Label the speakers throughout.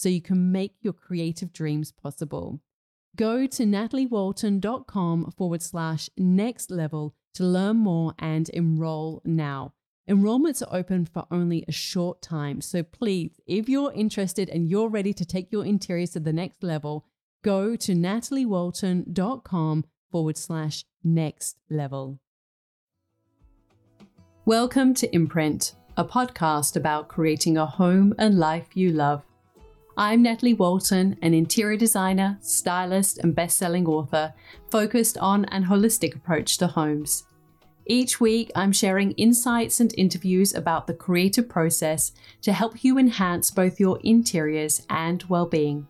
Speaker 1: so you can make your creative dreams possible. Go to nataliewalton.com forward slash next level to learn more and enroll now. Enrollments are open for only a short time, so please, if you're interested and you're ready to take your interiors to the next level, go to nataliewalton.com forward slash next level. Welcome to Imprint, a podcast about creating a home and life you love. I'm Natalie Walton, an interior designer, stylist, and best-selling author focused on an holistic approach to homes. Each week, I'm sharing insights and interviews about the creative process to help you enhance both your interiors and well-being,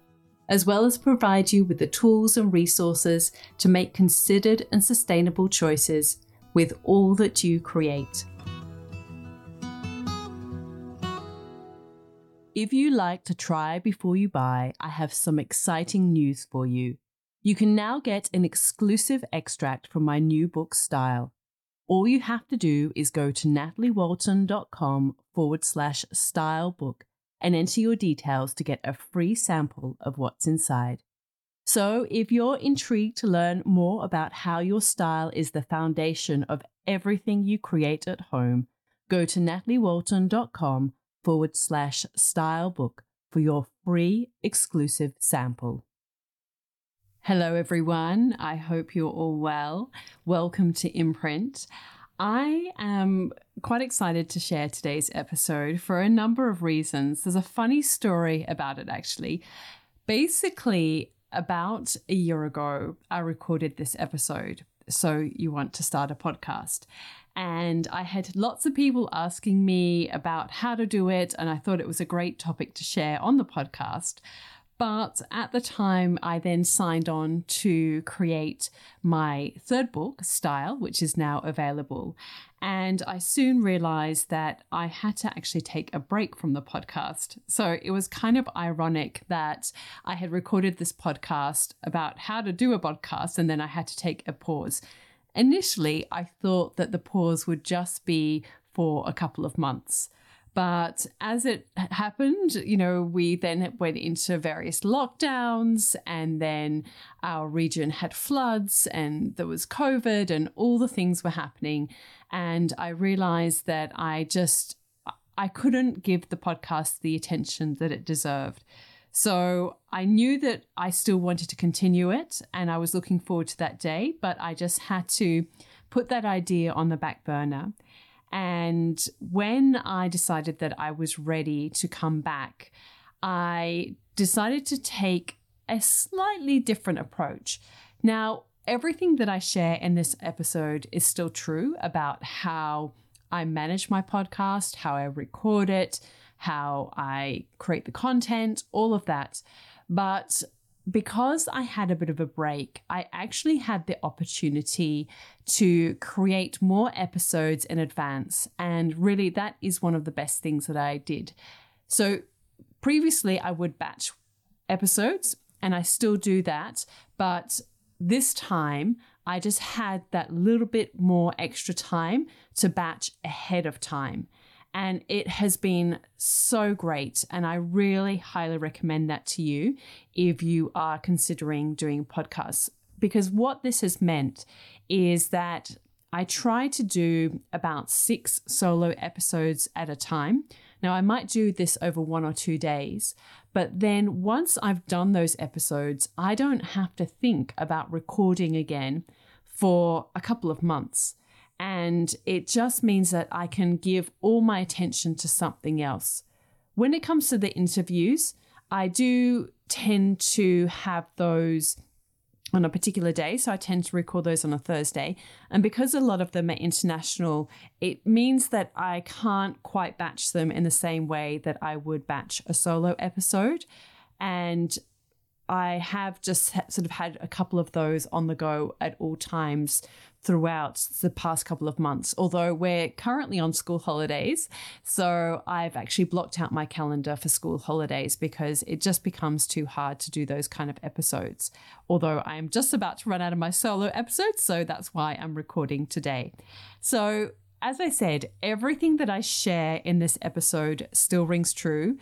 Speaker 1: as well as provide you with the tools and resources to make considered and sustainable choices with all that you create. If you like to try before you buy, I have some exciting news for you. You can now get an exclusive extract from my new book, Style. All you have to do is go to nataliewalton.com forward slash style book and enter your details to get a free sample of what's inside. So, if you're intrigued to learn more about how your style is the foundation of everything you create at home, go to nataliewalton.com forward slash style book for your free exclusive sample. Hello, everyone. I hope you're all well. Welcome to Imprint. I am quite excited to share today's episode for a number of reasons. There's a funny story about it, actually. Basically, about a year ago, I recorded this episode. So, you want to start a podcast and I had lots of people asking me about how to do it, and I thought it was a great topic to share on the podcast. But at the time, I then signed on to create my third book, Style, which is now available. And I soon realized that I had to actually take a break from the podcast. So it was kind of ironic that I had recorded this podcast about how to do a podcast, and then I had to take a pause. Initially, I thought that the pause would just be for a couple of months. But as it happened, you know, we then went into various lockdowns, and then our region had floods, and there was COVID, and all the things were happening. And I realized that I just I couldn't give the podcast the attention that it deserved. So I knew that I still wanted to continue it and I was looking forward to that day, but I just had to put that idea on the back burner. And when I decided that I was ready to come back, I decided to take a slightly different approach. Now, everything that I share in this episode is still true about how I manage my podcast, how I record it, how I create the content, all of that. But because I had a bit of a break, I actually had the opportunity to create more episodes in advance. And really, that is one of the best things that I did. So, previously, I would batch episodes, and I still do that. But this time, I just had that little bit more extra time to batch ahead of time. And it has been so great. And I really highly recommend that to you if you are considering doing podcasts. Because what this has meant is that I try to do about six solo episodes at a time. Now, I might do this over one or two days, but then once I've done those episodes, I don't have to think about recording again for a couple of months. And it just means that I can give all my attention to something else. When it comes to the interviews, I do tend to have those on a particular day. So I tend to record those on a Thursday. And because a lot of them are international, it means that I can't quite batch them in the same way that I would batch a solo episode. And I have just sort of had a couple of those on the go at all times throughout the past couple of months, although we're currently on school holidays. So I've actually blocked out my calendar for school holidays because it just becomes too hard to do those kind of episodes. Although I am just about to run out of my solo episodes, so that's why I'm recording today. So, as I said, everything that I share in this episode still rings true.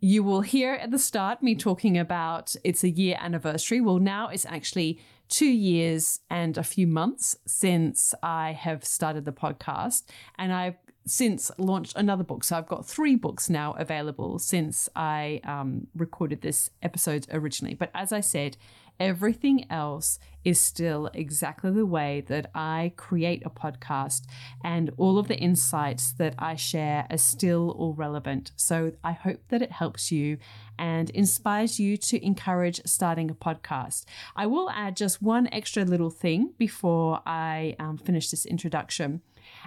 Speaker 1: You will hear at the start me talking about it's a year anniversary. Well, now it's actually two years and a few months since I have started the podcast, and I've since launched another book. So I've got three books now available since I um, recorded this episode originally. But as I said, everything else is still exactly the way that I create a podcast, and all of the insights that I share are still all relevant. So I hope that it helps you and inspires you to encourage starting a podcast. I will add just one extra little thing before I um, finish this introduction.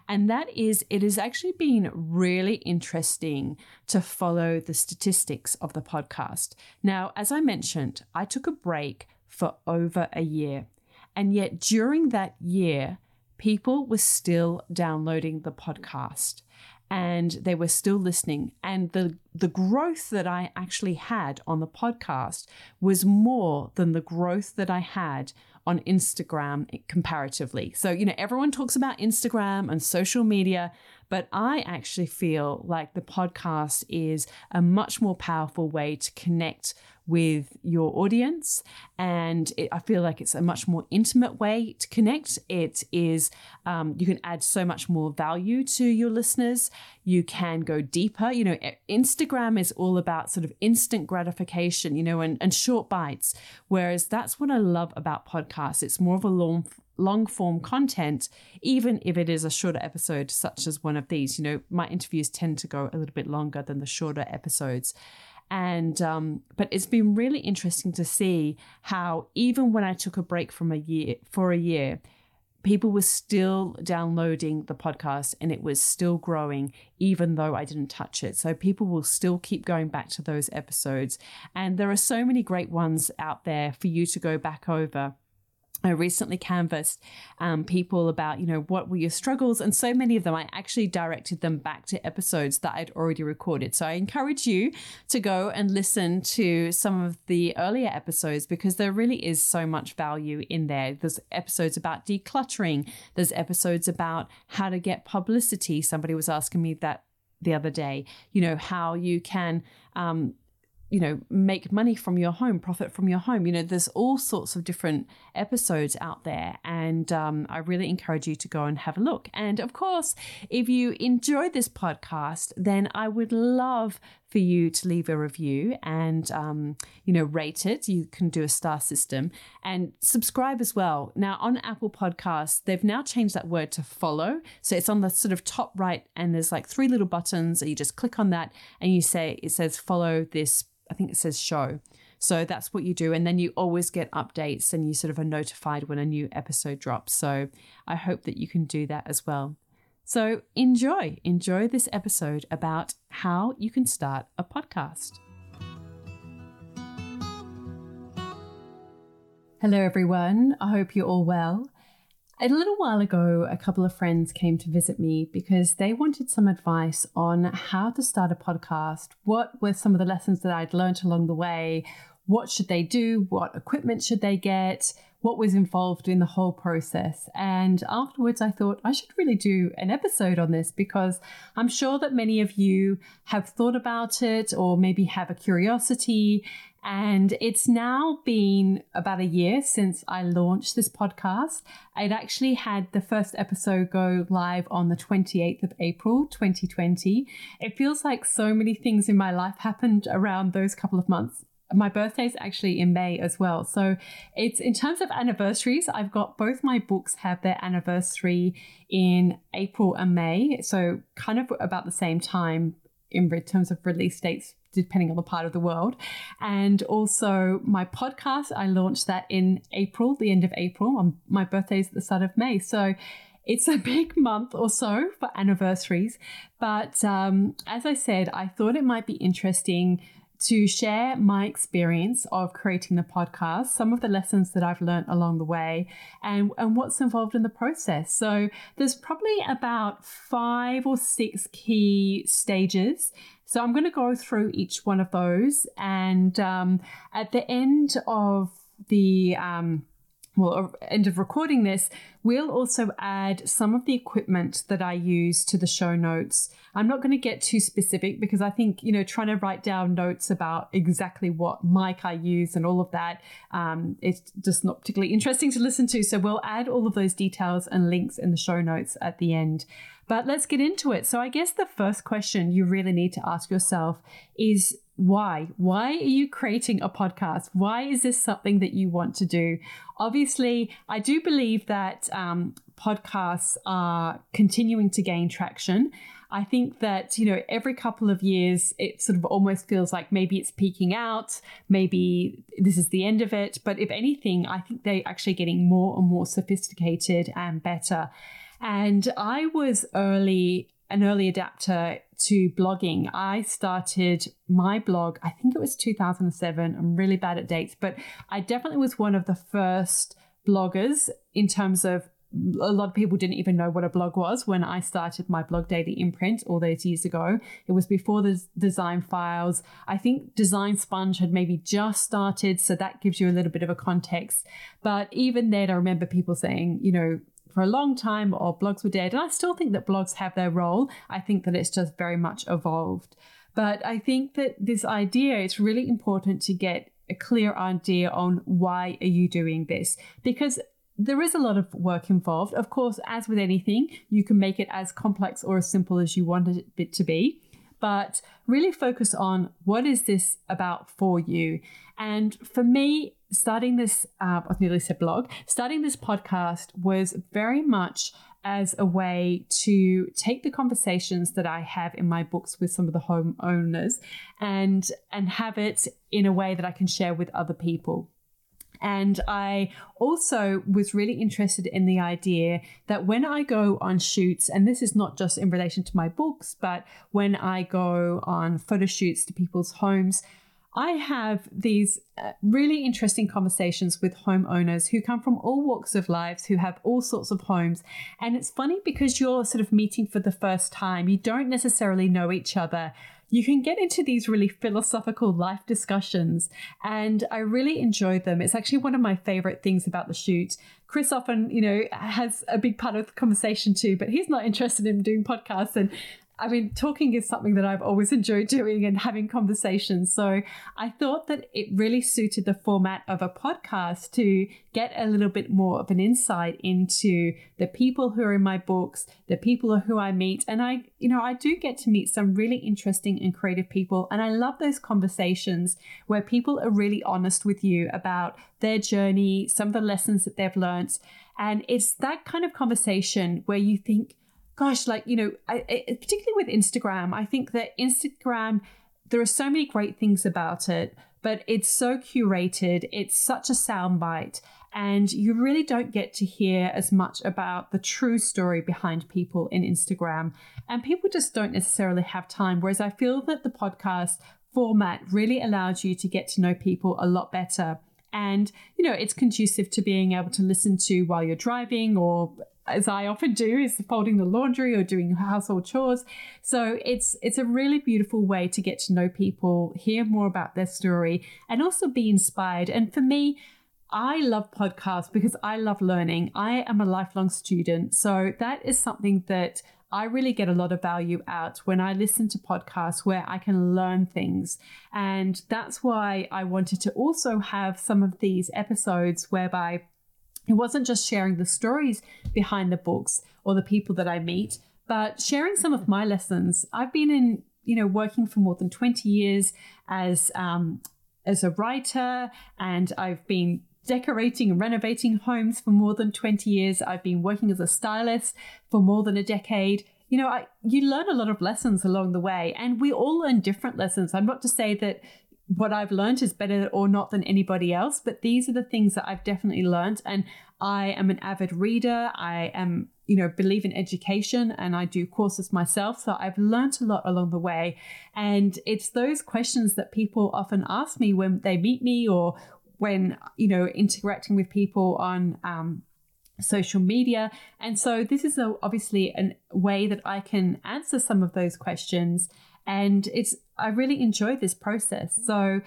Speaker 1: And that is, it has actually been really interesting to follow the statistics of the podcast. Now, as I mentioned, I took a break for over a year. And yet, during that year, people were still downloading the podcast and they were still listening. And the, the growth that I actually had on the podcast was more than the growth that I had on Instagram comparatively. So, you know, everyone talks about Instagram and social media, but I actually feel like the podcast is a much more powerful way to connect with your audience. And it, I feel like it's a much more intimate way to connect. It is, um, you can add so much more value to your listeners. You can go deeper. You know, Instagram is all about sort of instant gratification, you know, and, and short bites. Whereas that's what I love about podcasts. It's more of a long, long form content, even if it is a shorter episode, such as one of these. You know, my interviews tend to go a little bit longer than the shorter episodes. And, um, but it's been really interesting to see how even when I took a break from a year, for a year, people were still downloading the podcast and it was still growing even though I didn't touch it. So people will still keep going back to those episodes. And there are so many great ones out there for you to go back over. I recently canvassed um, people about, you know, what were your struggles? And so many of them, I actually directed them back to episodes that I'd already recorded. So I encourage you to go and listen to some of the earlier episodes because there really is so much value in there. There's episodes about decluttering, there's episodes about how to get publicity. Somebody was asking me that the other day. You know, how you can um, you know, make money from your home, profit from your home. You know, there's all sorts of different episodes out there. And um, I really encourage you to go and have a look. And of course, if you enjoyed this podcast, then I would love for you to leave a review and, um, you know, rate it. You can do a star system and subscribe as well. Now, on Apple Podcasts, they've now changed that word to follow. So it's on the sort of top right, and there's like three little buttons. And you just click on that and you say, it says follow this I think it says show. So that's what you do. And then you always get updates and you sort of are notified when a new episode drops. So I hope that you can do that as well. So enjoy, enjoy this episode about how you can start a podcast. Hello, everyone. I hope you're all well. A little while ago, a couple of friends came to visit me because they wanted some advice on how to start a podcast. What were some of the lessons that I'd learned along the way? What should they do? What equipment should they get? What was involved in the whole process? And afterwards, I thought I should really do an episode on this because I'm sure that many of you have thought about it or maybe have a curiosity and it's now been about a year since I launched this podcast. I'd actually had the first episode go live on the 28th of April, 2020. It feels like so many things in my life happened around those couple of months. My birthday is actually in May as well. So it's in terms of anniversaries, I've got both my books have their anniversary in April and May. So kind of about the same time in terms of release dates depending on the part of the world. And also my podcast, I launched that in April, the end of April. Um, my birthday is at the start of May. So it's a big month or so for anniversaries. But um, as I said, I thought it might be interesting to share my experience of creating the podcast, some of the lessons that I've learned along the way, and, and what's involved in the process. So, there's probably about five or six key stages. So, I'm going to go through each one of those. And um, at the end of the um, well, end of recording this, we'll also add some of the equipment that I use to the show notes. I'm not going to get too specific because I think, you know, trying to write down notes about exactly what mic I use and all of that um, is just not particularly interesting to listen to. So we'll add all of those details and links in the show notes at the end. But let's get into it. So I guess the first question you really need to ask yourself is why? Why are you creating a podcast? Why is this something that you want to do? Obviously, I do believe that um, podcasts are continuing to gain traction. I think that, you know, every couple of years, it sort of almost feels like maybe it's peaking out, maybe this is the end of it. But if anything, I think they're actually getting more and more sophisticated and better. And I was early an early adapter to blogging. I started my blog, I think it was 2007. I'm really bad at dates, but I definitely was one of the first bloggers in terms of a lot of people didn't even know what a blog was when I started my blog daily imprint all those years ago. It was before the design files. I think Design Sponge had maybe just started, so that gives you a little bit of a context. But even then, I remember people saying, you know, for a long time or blogs were dead. And I still think that blogs have their role. I think that it's just very much evolved. But I think that this idea, it's really important to get a clear idea on why are you doing this? Because there is a lot of work involved. Of course, as with anything, you can make it as complex or as simple as you want it to be but really focus on what is this about for you. And for me, starting this, uh, I nearly said blog, starting this podcast was very much as a way to take the conversations that I have in my books with some of the homeowners and and have it in a way that I can share with other people. And I also was really interested in the idea that when I go on shoots, and this is not just in relation to my books, but when I go on photo shoots to people's homes, I have these uh, really interesting conversations with homeowners who come from all walks of lives, who have all sorts of homes. And it's funny because you're sort of meeting for the first time, you don't necessarily know each other. You can get into these really philosophical life discussions, and I really enjoy them. It's actually one of my favorite things about the shoot. Chris often, you know, has a big part of the conversation too, but he's not interested in doing podcasts. And I mean, talking is something that I've always enjoyed doing and having conversations. So I thought that it really suited the format of a podcast to get a little bit more of an insight into the people who are in my books, the people who I meet. And I, you know, I do get to meet some really interesting and creative people. And I love those conversations where people are really honest with you about their journey, some of the lessons that they've learned. And it's that kind of conversation where you think, gosh, like, you know, I, I, particularly with Instagram, I think that Instagram, there are so many great things about it, but it's so curated. It's such a soundbite. And you really don't get to hear as much about the true story behind people in Instagram. And people just don't necessarily have time. Whereas I feel that the podcast format really allows you to get to know people a lot better. And, you know, it's conducive to being able to listen to while you're driving or as I often do, is folding the laundry or doing household chores. So it's it's a really beautiful way to get to know people, hear more about their story, and also be inspired. And for me, I love podcasts because I love learning. I am a lifelong student, so that is something that I really get a lot of value out when I listen to podcasts where I can learn things. And that's why I wanted to also have some of these episodes whereby it wasn't just sharing the stories behind the books or the people that I meet, but sharing some of my lessons. I've been in, you know, working for more than 20 years as um, as a writer, and I've been decorating and renovating homes for more than 20 years. I've been working as a stylist for more than a decade. You know, I, you learn a lot of lessons along the way, and we all learn different lessons. I'm not to say that what I've learned is better or not than anybody else, but these are the things that I've definitely learned. And I am an avid reader. I am, you know, believe in education and I do courses myself. So I've learned a lot along the way. And it's those questions that people often ask me when they meet me or when, you know, interacting with people on, um, social media. And so this is a, obviously a way that I can answer some of those questions and it's I really enjoy this process. So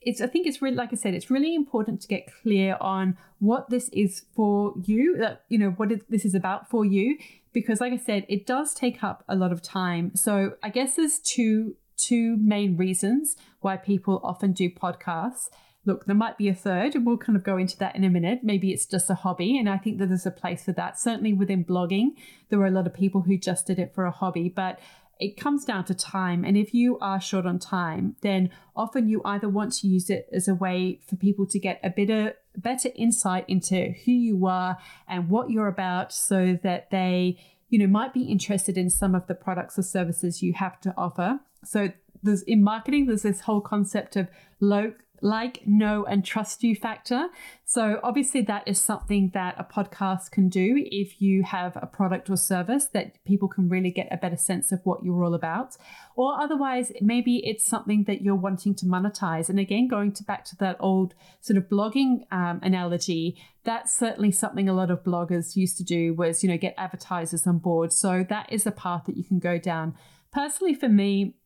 Speaker 1: it's I think it's really like I said, it's really important to get clear on what this is for you. That you know what it, this is about for you, because like I said, it does take up a lot of time. So I guess there's two two main reasons why people often do podcasts. Look, there might be a third, and we'll kind of go into that in a minute. Maybe it's just a hobby, and I think that there's a place for that. Certainly within blogging, there are a lot of people who just did it for a hobby, but it comes down to time. And if you are short on time, then often you either want to use it as a way for people to get a better better insight into who you are and what you're about so that they, you know, might be interested in some of the products or services you have to offer. So there's in marketing, there's this whole concept of low like, know, and trust you factor. So, obviously, that is something that a podcast can do if you have a product or service that people can really get a better sense of what you're all about. Or otherwise, maybe it's something that you're wanting to monetize. And again, going to back to that old sort of blogging um, analogy, that's certainly something a lot of bloggers used to do was, you know, get advertisers on board. So, that is a path that you can go down. Personally, for me,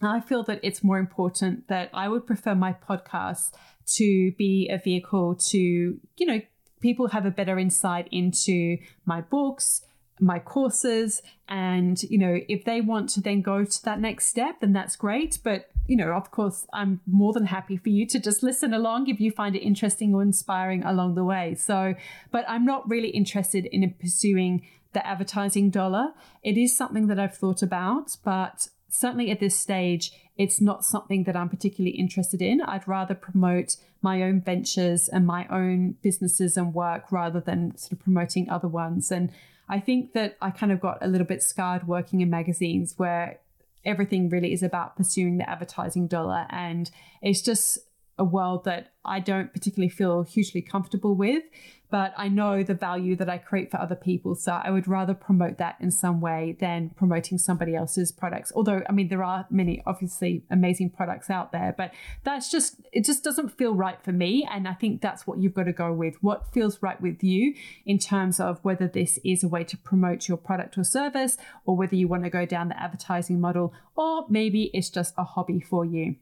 Speaker 1: I feel that it's more important that I would prefer my podcast to be a vehicle to, you know, people have a better insight into my books, my courses, and, you know, if they want to then go to that next step, then that's great. But, you know, of course, I'm more than happy for you to just listen along if you find it interesting or inspiring along the way. So, but I'm not really interested in pursuing the advertising dollar. It is something that I've thought about, but certainly at this stage, it's not something that I'm particularly interested in. I'd rather promote my own ventures and my own businesses and work rather than sort of promoting other ones. And I think that I kind of got a little bit scarred working in magazines where everything really is about pursuing the advertising dollar. And it's just a world that I don't particularly feel hugely comfortable with but I know the value that I create for other people. So I would rather promote that in some way than promoting somebody else's products. Although, I mean, there are many obviously amazing products out there, but that's just, it just doesn't feel right for me. And I think that's what you've got to go with. What feels right with you in terms of whether this is a way to promote your product or service, or whether you want to go down the advertising model, or maybe it's just a hobby for you.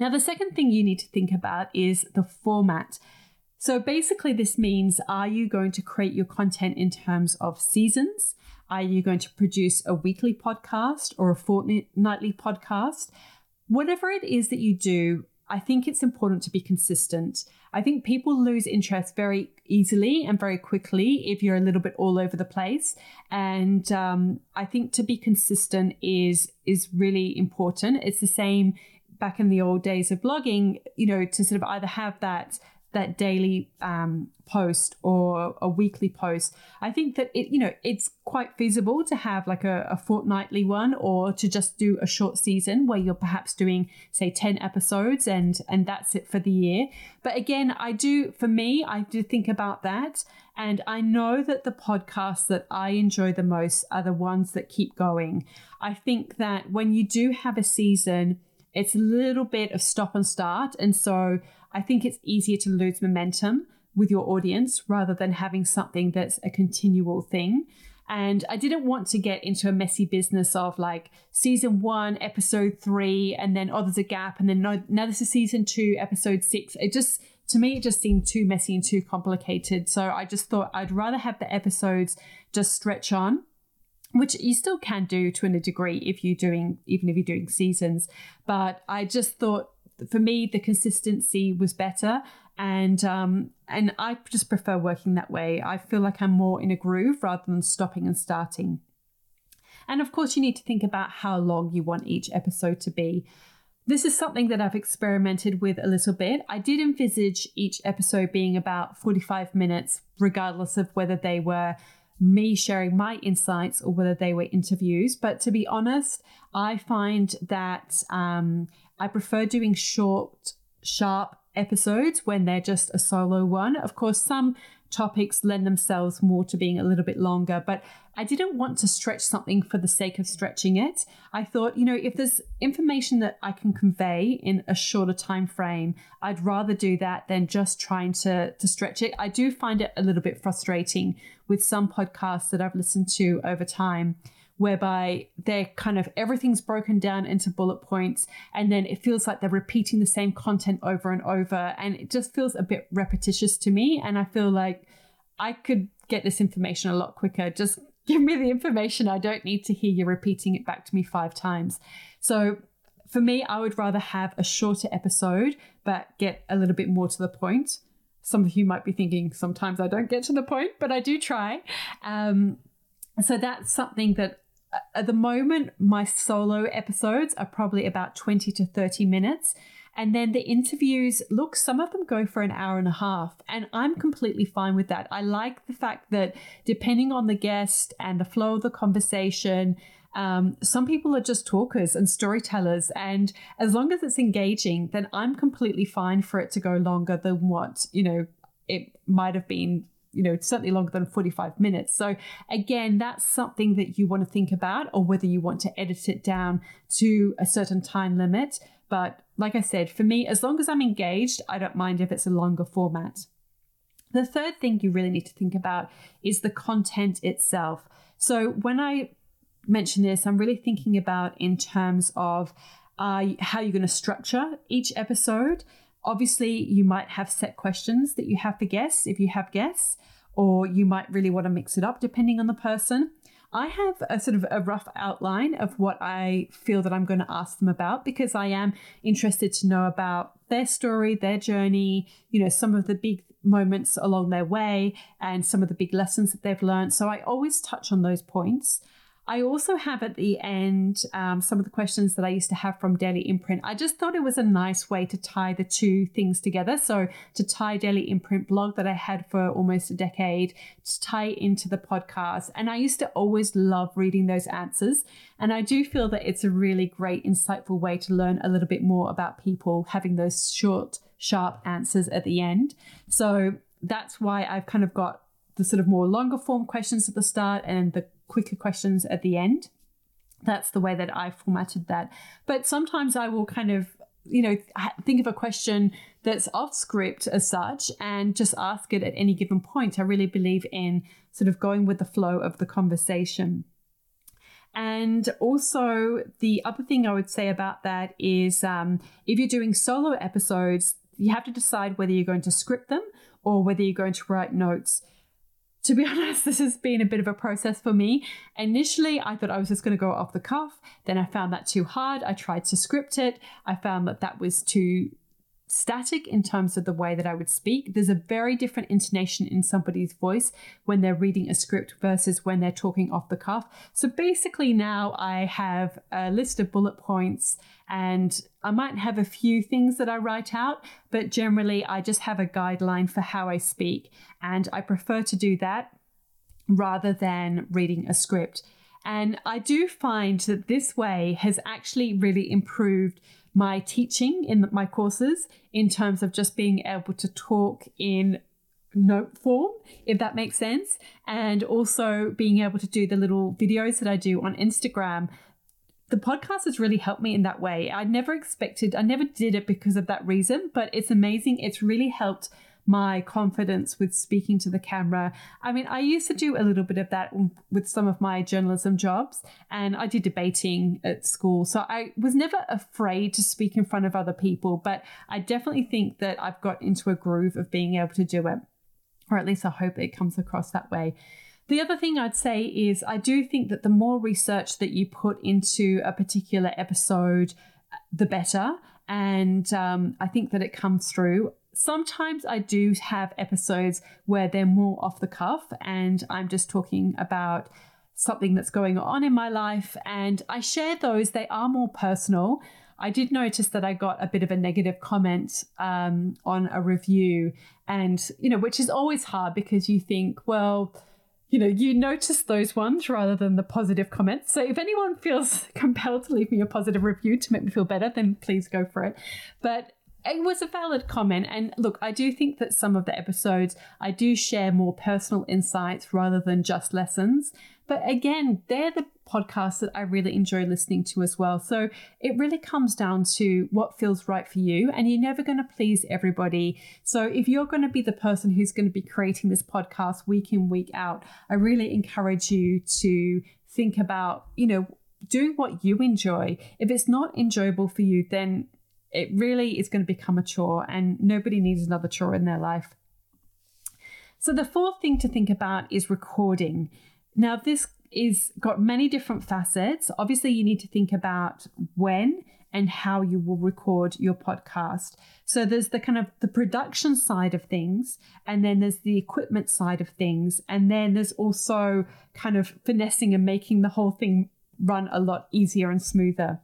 Speaker 1: Now, the second thing you need to think about is the format. So basically, this means are you going to create your content in terms of seasons? Are you going to produce a weekly podcast or a fortnightly podcast? Whatever it is that you do, I think it's important to be consistent. I think people lose interest very easily and very quickly if you're a little bit all over the place. And um, I think to be consistent is is really important. It's the same back in the old days of blogging, you know, to sort of either have that that daily um, post or a weekly post. I think that it, you know, it's quite feasible to have like a, a, fortnightly one or to just do a short season where you're perhaps doing, say, 10 episodes and and that's it for the year. But again, I do for me, I do think about that. And I know that the podcasts that I enjoy the most are the ones that keep going. I think that when you do have a season, it's a little bit of stop and start. And so I think it's easier to lose momentum with your audience rather than having something that's a continual thing. And I didn't want to get into a messy business of like season one, episode three, and then oh, there's a gap, and then no, now this is season two, episode six. It just, to me, it just seemed too messy and too complicated. So I just thought I'd rather have the episodes just stretch on which you still can do to a degree if you're doing even if you're doing seasons but i just thought for me, the consistency was better, and um, and I just prefer working that way. I feel like I'm more in a groove rather than stopping and starting. And of course, you need to think about how long you want each episode to be. This is something that I've experimented with a little bit. I did envisage each episode being about 45 minutes, regardless of whether they were me sharing my insights or whether they were interviews. But to be honest, I find that um, I prefer doing short, sharp episodes when they're just a solo one. Of course, some topics lend themselves more to being a little bit longer, but I didn't want to stretch something for the sake of stretching it. I thought, you know, if there's information that I can convey in a shorter time frame, I'd rather do that than just trying to to stretch it. I do find it a little bit frustrating with some podcasts that I've listened to over time whereby they're kind of everything's broken down into bullet points and then it feels like they're repeating the same content over and over and it just feels a bit repetitious to me and I feel like I could get this information a lot quicker. Just give me the information. I don't need to hear you repeating it back to me 5 times. So for me I would rather have a shorter episode but get a little bit more to the point. Some of you might be thinking sometimes I don't get to the point, but I do try. Um, so that's something that at the moment, my solo episodes are probably about 20 to 30 minutes. And then the interviews, look, some of them go for an hour and a half. And I'm completely fine with that. I like the fact that depending on the guest and the flow of the conversation, um, some people are just talkers and storytellers. And as long as it's engaging, then I'm completely fine for it to go longer than what, you know, it might have been you know, certainly longer than 45 minutes. So, again, that's something that you want to think about, or whether you want to edit it down to a certain time limit. But like I said, for me, as long as I'm engaged, I don't mind if it's a longer format. The third thing you really need to think about is the content itself. So, when I mention this, I'm really thinking about in terms of uh, how you're going to structure each episode. Obviously, you might have set questions that you have for guests if you have guests, or you might really want to mix it up depending on the person. I have a sort of a rough outline of what I feel that I'm going to ask them about because I am interested to know about their story, their journey, you know, some of the big moments along their way and some of the big lessons that they've learned. So I always touch on those points. I also have at the end um, some of the questions that I used to have from Daily Imprint. I just thought it was a nice way to tie the two things together. So, to tie Daily Imprint blog that I had for almost a decade, to tie into the podcast. And I used to always love reading those answers. And I do feel that it's a really great, insightful way to learn a little bit more about people having those short, sharp answers at the end. So, that's why I've kind of got the sort of more longer form questions at the start and the quicker questions at the end. That's the way that I formatted that. But sometimes I will kind of, you know, think of a question that's off script as such and just ask it at any given point. I really believe in sort of going with the flow of the conversation. And also, the other thing I would say about that is um, if you're doing solo episodes, you have to decide whether you're going to script them or whether you're going to write notes. To be honest, this has been a bit of a process for me. Initially, I thought I was just going to go off the cuff. Then I found that too hard. I tried to script it. I found that that was too static in terms of the way that I would speak. There's a very different intonation in somebody's voice when they're reading a script versus when they're talking off the cuff. So basically, now I have a list of bullet points and I might have a few things that I write out, but generally, I just have a guideline for how I speak. And I prefer to do that rather than reading a script. And I do find that this way has actually really improved my teaching in my courses in terms of just being able to talk in note form, if that makes sense, and also being able to do the little videos that I do on Instagram. The podcast has really helped me in that way. I never expected, I never did it because of that reason, but it's amazing. It's really helped my confidence with speaking to the camera. I mean, I used to do a little bit of that with some of my journalism jobs, and I did debating at school. So I was never afraid to speak in front of other people, but I definitely think that I've got into a groove of being able to do it, or at least I hope it comes across that way. The other thing I'd say is I do think that the more research that you put into a particular episode, the better. And um, I think that it comes through sometimes I do have episodes where they're more off the cuff and I'm just talking about something that's going on in my life and I share those. They are more personal. I did notice that I got a bit of a negative comment um, on a review, and you know, which is always hard because you think, well, you know, you notice those ones rather than the positive comments. So if anyone feels compelled to leave me a positive review to make me feel better, then please go for it. But it was a valid comment. And look, I do think that some of the episodes I do share more personal insights rather than just lessons. But again, they're the podcasts that I really enjoy listening to as well. So it really comes down to what feels right for you, and you're never going to please everybody. So if you're going to be the person who's going to be creating this podcast week in, week out, I really encourage you to think about, you know, doing what you enjoy. If it's not enjoyable for you, then it really is going to become a chore, and nobody needs another chore in their life. So, the fourth thing to think about is recording. Now, this is got many different facets. Obviously, you need to think about when and how you will record your podcast. So there's the kind of the production side of things and then there's the equipment side of things and then there's also kind of finessing and making the whole thing run a lot easier and smoother.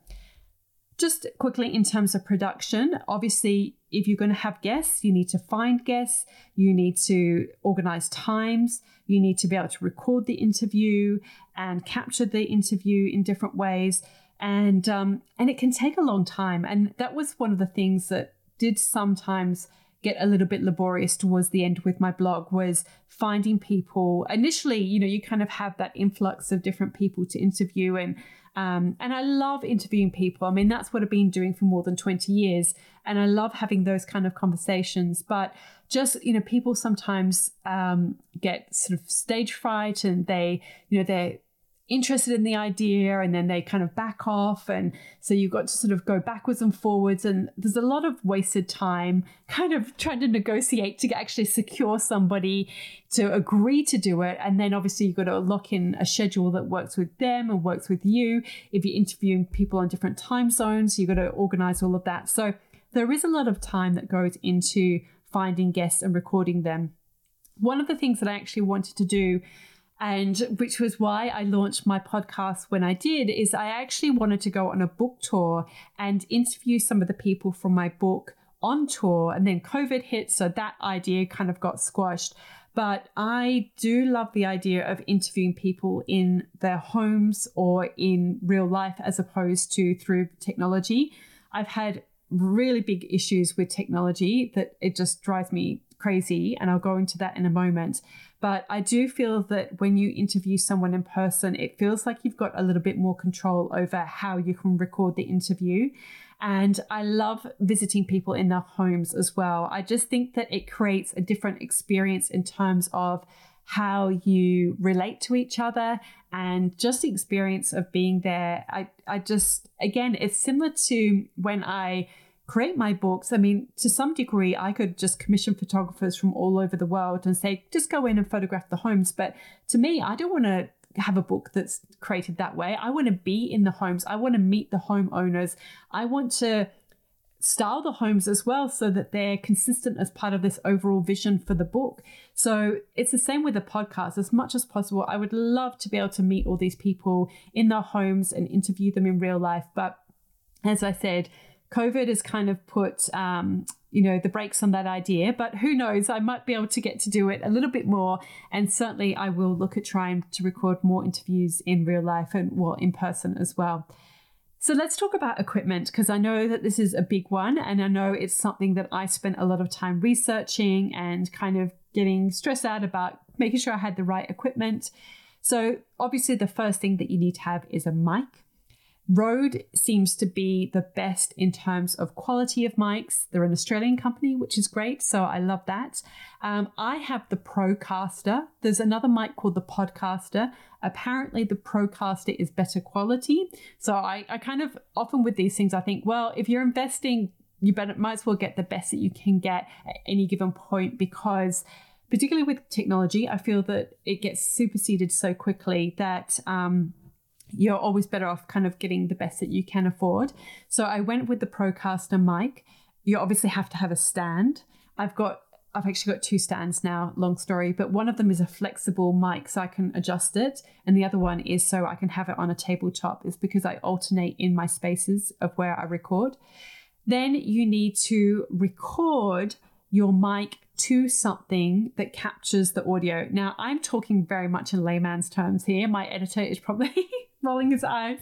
Speaker 1: Just quickly, in terms of production, obviously, if you're going to have guests, you need to find guests, you need to organize times, you need to be able to record the interview and capture the interview in different ways. And um, and it can take a long time. And that was one of the things that did sometimes get a little bit laborious towards the end with my blog was finding people initially you know you kind of have that influx of different people to interview and um, and I love interviewing people. I mean, that's what I've been doing for more than 20 years. And I love having those kind of conversations. But just, you know, people sometimes um, get sort of stage fright and they, you know, they're interested in the idea and then they kind of back off. And so you've got to sort of go backwards and forwards. And there's a lot of wasted time kind of trying to negotiate to actually secure somebody to agree to do it. And then obviously you've got to lock in a schedule that works with them and works with you. If you're interviewing people on different time zones you've got to organize all of that. So there is a lot of time that goes into finding guests and recording them. One of the things that i actually wanted to do and which was why I launched my podcast when I did is I actually wanted to go on a book tour and interview some of the people from my book on tour and then covid hit so that idea kind of got squashed but I do love the idea of interviewing people in their homes or in real life as opposed to through technology. I've had really big issues with technology that it just drives me crazy, and I'll go into that in a moment. But I do feel that when you interview someone in person, it feels like you've got a little bit more control over how you can record the interview. And I love visiting people in their homes as well. I just think that it creates a different experience in terms of how you relate to each other and just the experience of being there. I, I just, again, it's similar to when I
Speaker 2: create my books, I mean, to some degree, I could just commission photographers from all over the world and say, just go in and photograph the homes. But to me, I don't want to have a book that's created that way. I want to be in the homes. I want to meet the homeowners. I want to style the homes as well so that they're consistent as part of this overall vision for the book. So it's the same with the podcast. As much as possible, I would love to be able to meet all these people in their homes and interview them in real life. But as I said, COVID has kind of put, um, you know, the brakes on that idea. But who knows? I might be able to get to do it a little bit more. And certainly, I will look at trying to record more interviews in real life and well in person as well. So let's talk about equipment because I know that this is a big one, and I know it's something that I spent a lot of time researching and kind of getting stressed out about making sure I had the right equipment. So obviously, the first thing that you need to have is a mic. Rode seems to be the best in terms of quality of mics. They're an Australian company, which is great. So I love that. Um, I have the Procaster. There's another mic called the Podcaster. Apparently, the Procaster is better quality. So I, I kind of often with these things, I think, well, if you're investing, you better might as well get the best that you can get at any given point because particularly with technology, I feel that it gets superseded so quickly that um, you're always better off kind of getting the best that you can afford. So I went with the Procaster mic. You obviously have to have a stand. I've got I've actually got two stands now, long story, but one of them is a flexible mic so I can adjust it, and the other one is so I can have it on a tabletop. Is because I alternate in my spaces of where I record. Then you need to record your mic to something that captures the audio. Now, I'm talking very much in layman's terms here. My editor is probably rolling his eyes.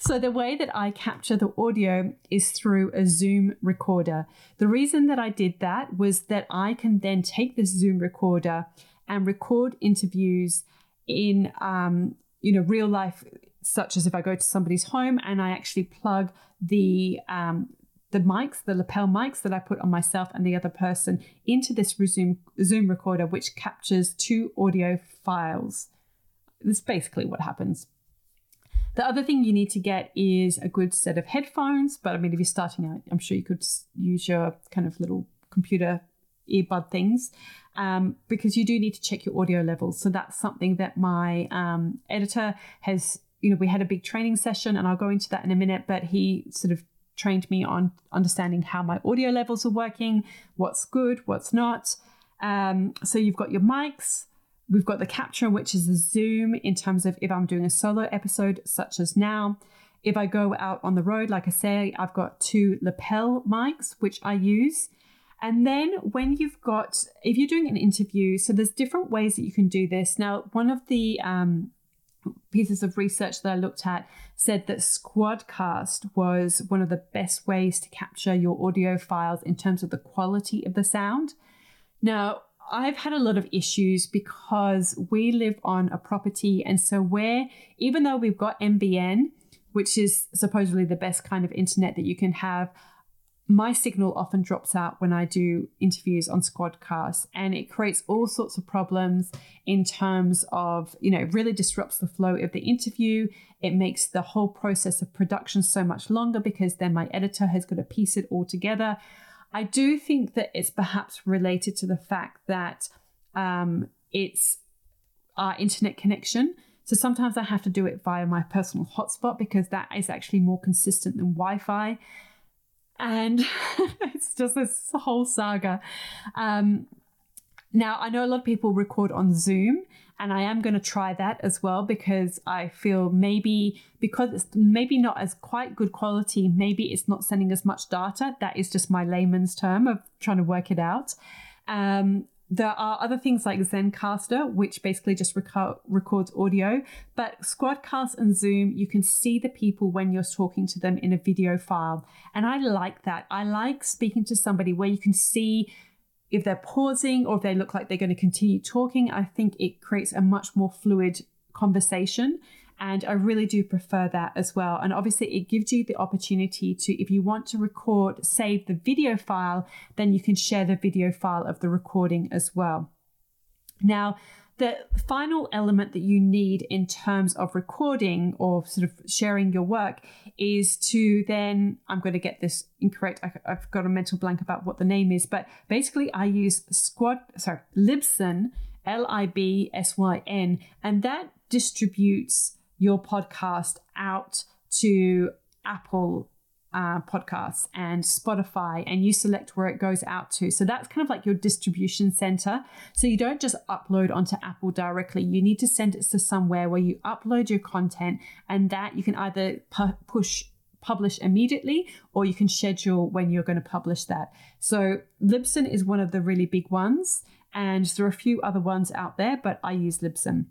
Speaker 2: So, the way that I capture the audio is through a Zoom recorder. The reason that I did that was that I can then take this Zoom recorder and record interviews in, um, you know, real life, such as if I go to somebody's home and I actually plug the um, the mics, the lapel mics that I put on myself and the other person into this Zoom, Zoom recorder, which captures two audio files. That's basically what happens. The other thing you need to get is a good set of headphones. But I mean, if you're starting out, I'm sure you could use your kind of little computer earbud things um, because you do need to check your audio levels. So that's something that my um, editor has. You know, we had a big training session, and I'll go into that in a minute. But he sort of trained me on understanding how my audio levels are working, what's good, what's not. Um, so you've got your mics, we've got the capture, which is a zoom in terms of if I'm doing a solo episode, such as now. If I go out on the road, like I say, I've got two lapel mics, which I use. And then when you've got, if you're doing an interview, so there's different ways that you can do this. Now, one of the um, pieces of research that I looked at said that Squadcast was one of the best ways to capture your audio files in terms of the quality of the sound. Now, I've had a lot of issues because we live on a property, and so where even though we've got NBN, which is supposedly the best kind of internet that you can have, my signal often drops out when I do interviews on Squadcast, and it creates all sorts of problems in terms of, you know, it really disrupts the flow of the interview. It makes the whole process of production so much longer because then my editor has got to piece it all together. I do think that it's perhaps related to the fact that um, it's our internet connection. So sometimes I have to do it via my personal hotspot because that is actually more consistent than Wi Fi and it's just this whole saga. Um, now, I know a lot of people record on Zoom, and I am going to try that as well because I feel maybe because it's maybe not as quite good quality, maybe it's not sending as much data. That is just my layman's term of trying to work it out. Um, there are other things like Zencastr, which basically just reco- records audio. But Squadcast and Zoom, you can see the people when you're talking to them in a video file. And I like that. I like speaking to somebody where you can see if they're pausing or if they look like they're going to continue talking. I think it creates a much more fluid conversation. And I really do prefer that as well. And obviously, it gives you the opportunity to, if you want to record, save the video file, then you can share the video file of the recording as well. Now, the final element that you need in terms of recording or sort of sharing your work is to then i'm going to get this incorrect I, have got a mental blank about what the name is but basically i use squad sorry libsyn l-i-b-s-y-n and that distributes your podcast out to apple uh, podcasts and Spotify, and you select where it goes out to. So that's kind of like your distribution center. So you don't just upload onto Apple directly, you need to send it to somewhere where you upload your content, and that you can either pu- push publish immediately or you can schedule when you're going to publish that. So Libsyn is one of the really big ones, and there are a few other ones out there, but I use Libsyn.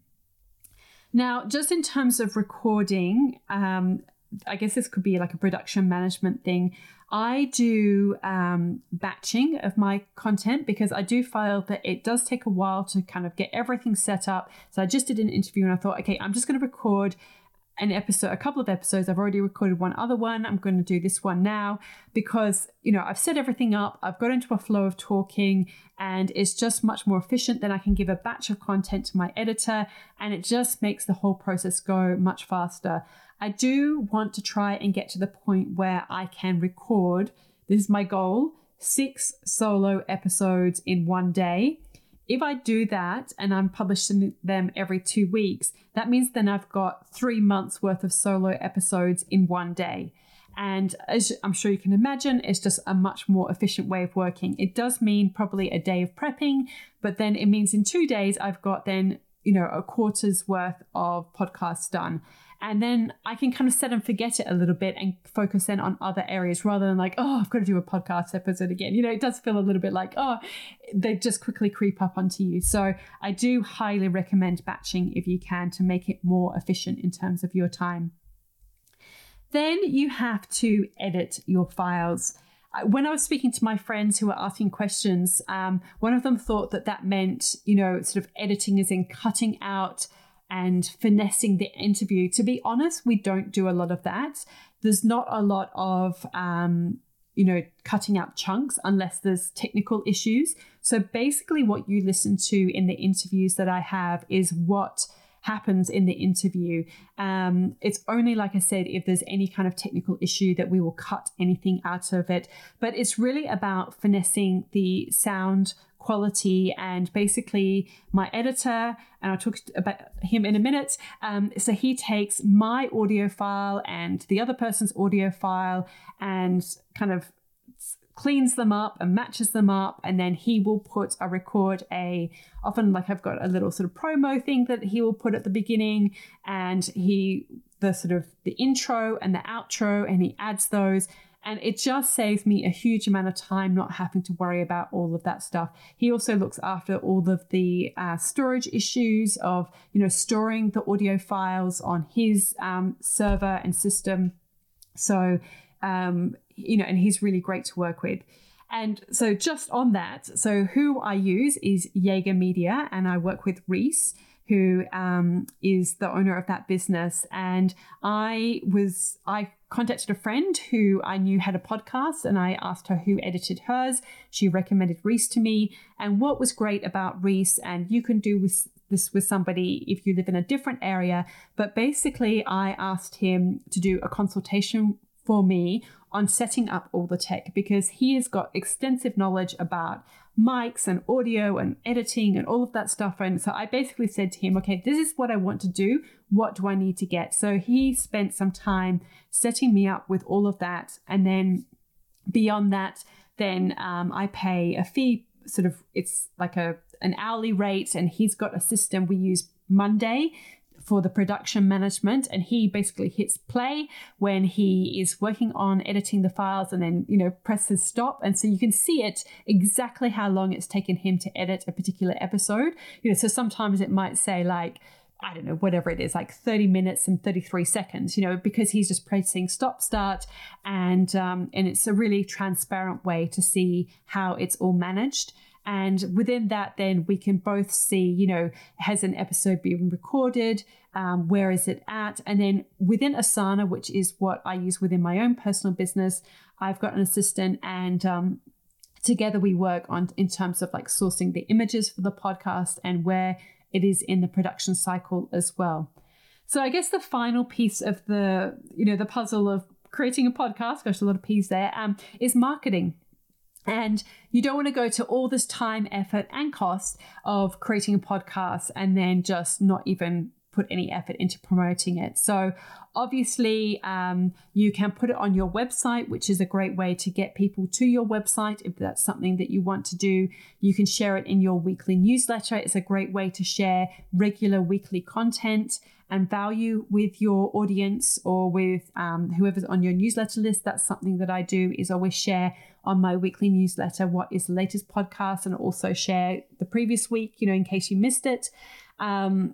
Speaker 2: Now, just in terms of recording, um, I guess this could be like a production management thing. I do um, batching of my content because I do feel that it does take a while to kind of get everything set up. So I just did an interview and I thought, okay, I'm just going to record an episode, a couple of episodes. I've already recorded one other one. I'm going to do this one now because, you know, I've set everything up. I've got into a flow of talking and it's just much more efficient. than I can give a batch of content to my editor and it just makes the whole process go much faster. I do want to try and get to the point where I can record, this is my goal, six solo episodes in one day. If I do that and I'm publishing them every two weeks, that means then I've got three months worth of solo episodes in one day. And as I'm sure you can imagine, it's just a much more efficient way of working. It does mean probably a day of prepping, but then it means in two days, I've got then, you know, a quarter's worth of podcasts done. And then I can kind of set and forget it a little bit and focus then on other areas rather than like, oh, I've got to do a podcast episode again. You know, it does feel a little bit like, oh, they just quickly creep up onto you. So I do highly recommend batching if you can to make it more efficient in terms of your time. Then you have to edit your files when I was speaking to my friends who were asking questions, um, one of them thought that that meant, you know, sort of editing is in cutting out and finessing the interview. To be honest, we don't do a lot of that. There's not a lot of, um, you know, cutting out chunks unless there's technical issues. So basically, what you listen to in the interviews that I have is what happens in the interview. Um, it's only, like I said, if there's any kind of technical issue that we will cut anything out of it. But it's really about finessing the sound quality and basically my editor and i'll talk about him in a minute um, so he takes my audio file and the other person's audio file and kind of cleans them up and matches them up and then he will put a record a often like i've got a little sort of promo thing that he will put at the beginning and he the sort of the intro and the outro and he adds those and it just saves me a huge amount of time not having to worry about all of that stuff. He also looks after all of the uh, storage issues of, you know, storing the audio files on his um, server and system. So, um, you know, and he's really great to work with. And so, just on that, so who I use is Jaeger Media, and I work with Reese who um, is the owner of that business. And I was, I contacted a friend who I knew had a podcast and I asked her who edited hers. She recommended Reese to me. And what was great about Reese, and you can do with this with somebody if you live in a different area, but basically, I asked him to do a consultation for me on setting up all the tech because he has got extensive knowledge about mics and audio and editing and all of that stuff. And so I basically said to him, okay, this is what I want to do. What do I need to get? So he spent some time setting me up with all of that. And then beyond that, then um, I pay a fee, sort of, it's like a an hourly rate, and he's got a system we use Monday for the production management and he basically hits play when he is working on editing the files and then you know presses stop and so you can see it exactly how long it's taken him to edit a particular episode you know so sometimes it might say like I don't know, whatever it is, like 30 minutes and 33 seconds, you know, because he's just pressing stop start and um, and it's a really transparent way to see how it's all managed. And within that, then we can both see, you know, has an episode been recorded? Um, where is it at? And then within Asana, which is what I use within my own personal business, I've got an assistant and um, together we work on in terms of like sourcing the images for the podcast and where it is in the production cycle as well. So I guess the final piece of the, you know, the puzzle of creating a podcast, gosh, a lot of P's there, um, is marketing. And you don't want to go to all this time, effort, and cost of creating a podcast and then just not even put any effort into promoting it. So, obviously, um, you can put it on your website, which is a great way to get people to your website if that's something that you want to do. You can share it in your weekly newsletter. It's a great way to share regular weekly content and value with your audience or with um, whoever's on your newsletter list. That's something that I do is always share on my weekly newsletter what is the latest podcast and also share the previous week, you know, in case you missed it. Um,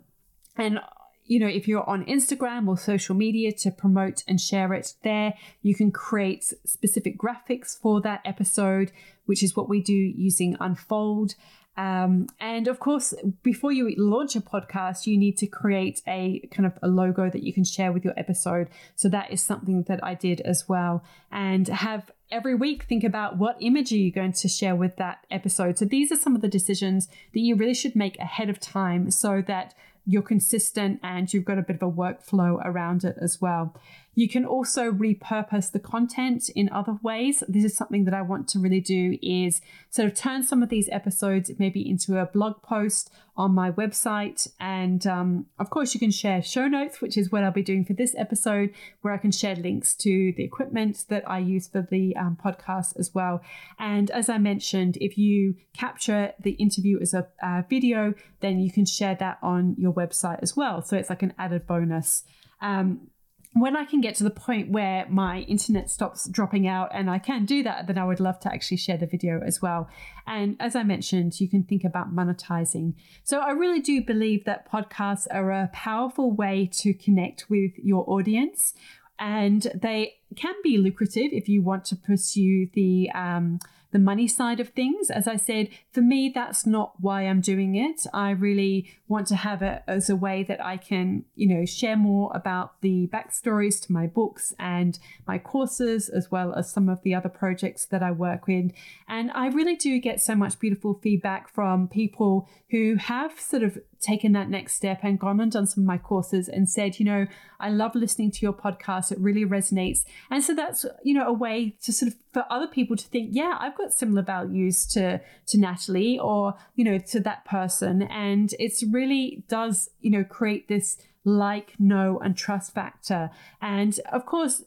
Speaker 2: and you know, if you're on Instagram or social media to promote and share it there, you can create specific graphics for that episode, which is what we do using Unfold. Um, and of course, before you launch a podcast, you need to create a kind of a logo that you can share with your episode. So that is something that I did as well. And have every week think about what image are you going to share with that episode. So these are some of the decisions that you really should make ahead of time so that you're consistent and you've got a bit of a workflow around it as well. You can also repurpose the content in other ways. This is something that I want to really do is sort of turn some of these episodes maybe into a blog post on my website. And um, of course, you can share show notes, which is what I'll be doing for this episode, where I can share links to the equipment that I use for the um, podcast as well. And as I mentioned, if you capture the interview as a uh, video, then you can share that on your website as well. So it's like an added bonus. Um, when I can get to the point where my internet stops dropping out and I can do that, then I would love to actually share the video as well. And as I mentioned, you can think about monetizing. So I really do believe that podcasts are a powerful way to connect with your audience. And they can be lucrative if you want to pursue the um, the money side of things. As I said, for me, that's not why I'm doing it. I really want to have it as a way that I can, you know, share more about the backstories to my books and my courses, as well as some of the other projects that I work with. And I really do get so much beautiful feedback from people who have sort of taken that next step and gone and done some of my courses and said, you know, I love listening to your podcast. It really resonates. And so that's, you know, a way to sort of for other people to think, yeah, I've got similar values to to Natalie or, you know, to that person. And it's really does, you know, create this like, know, and trust factor. And of course,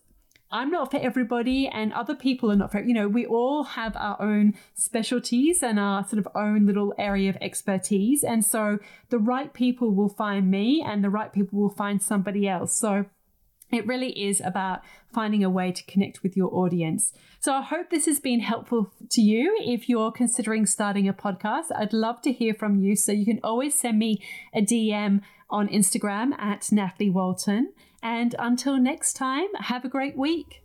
Speaker 2: I'm not for everybody, and other people are not for, you know, we all have our own specialties and our sort of own little area of expertise. And so the right people will find me, and the right people will find somebody else. So it really is about finding a way to connect with your audience. So I hope this has been helpful to you if you're considering starting a podcast. I'd love to hear from you. So you can always send me a DM on Instagram at Natalie Walton. And until next time, have a great week.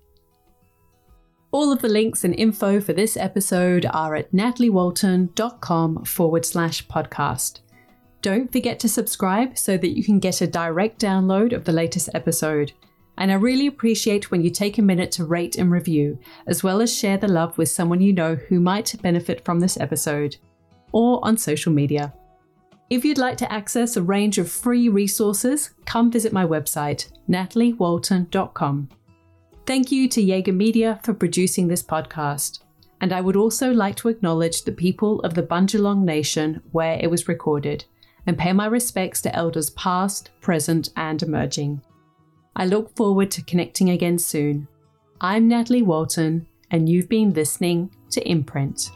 Speaker 2: All of the links and info for this episode are at nataliewalton.com forward slash podcast. Don't forget to subscribe so that you can get a direct download of the latest episode. And I really appreciate when you take a minute to rate and review, as well as share the love with someone you know who might benefit from this episode, or on social media. If you'd like to access a range of free resources, come visit my website, nataliewalton.com. Thank you to Jaeger Media for producing this podcast. And I would also like to acknowledge the people of the Bundjalung Nation where it was recorded, and pay my respects to elders past, present, and emerging. I look forward to connecting again soon. I'm Natalie Walton, and you've been listening to Imprint.